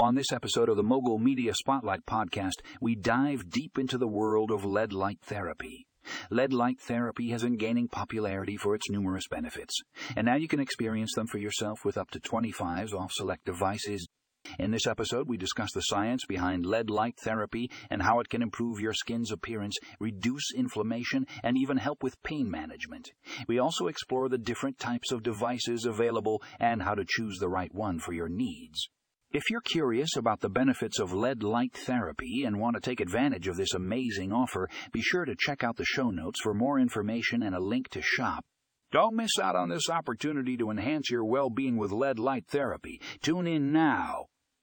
On this episode of the Mogul Media Spotlight podcast, we dive deep into the world of LED light therapy. LED light therapy has been gaining popularity for its numerous benefits, and now you can experience them for yourself with up to 25s off select devices. In this episode, we discuss the science behind LED light therapy and how it can improve your skin's appearance, reduce inflammation, and even help with pain management. We also explore the different types of devices available and how to choose the right one for your needs. If you're curious about the benefits of LED light therapy and want to take advantage of this amazing offer, be sure to check out the show notes for more information and a link to shop. Don't miss out on this opportunity to enhance your well being with LED light therapy. Tune in now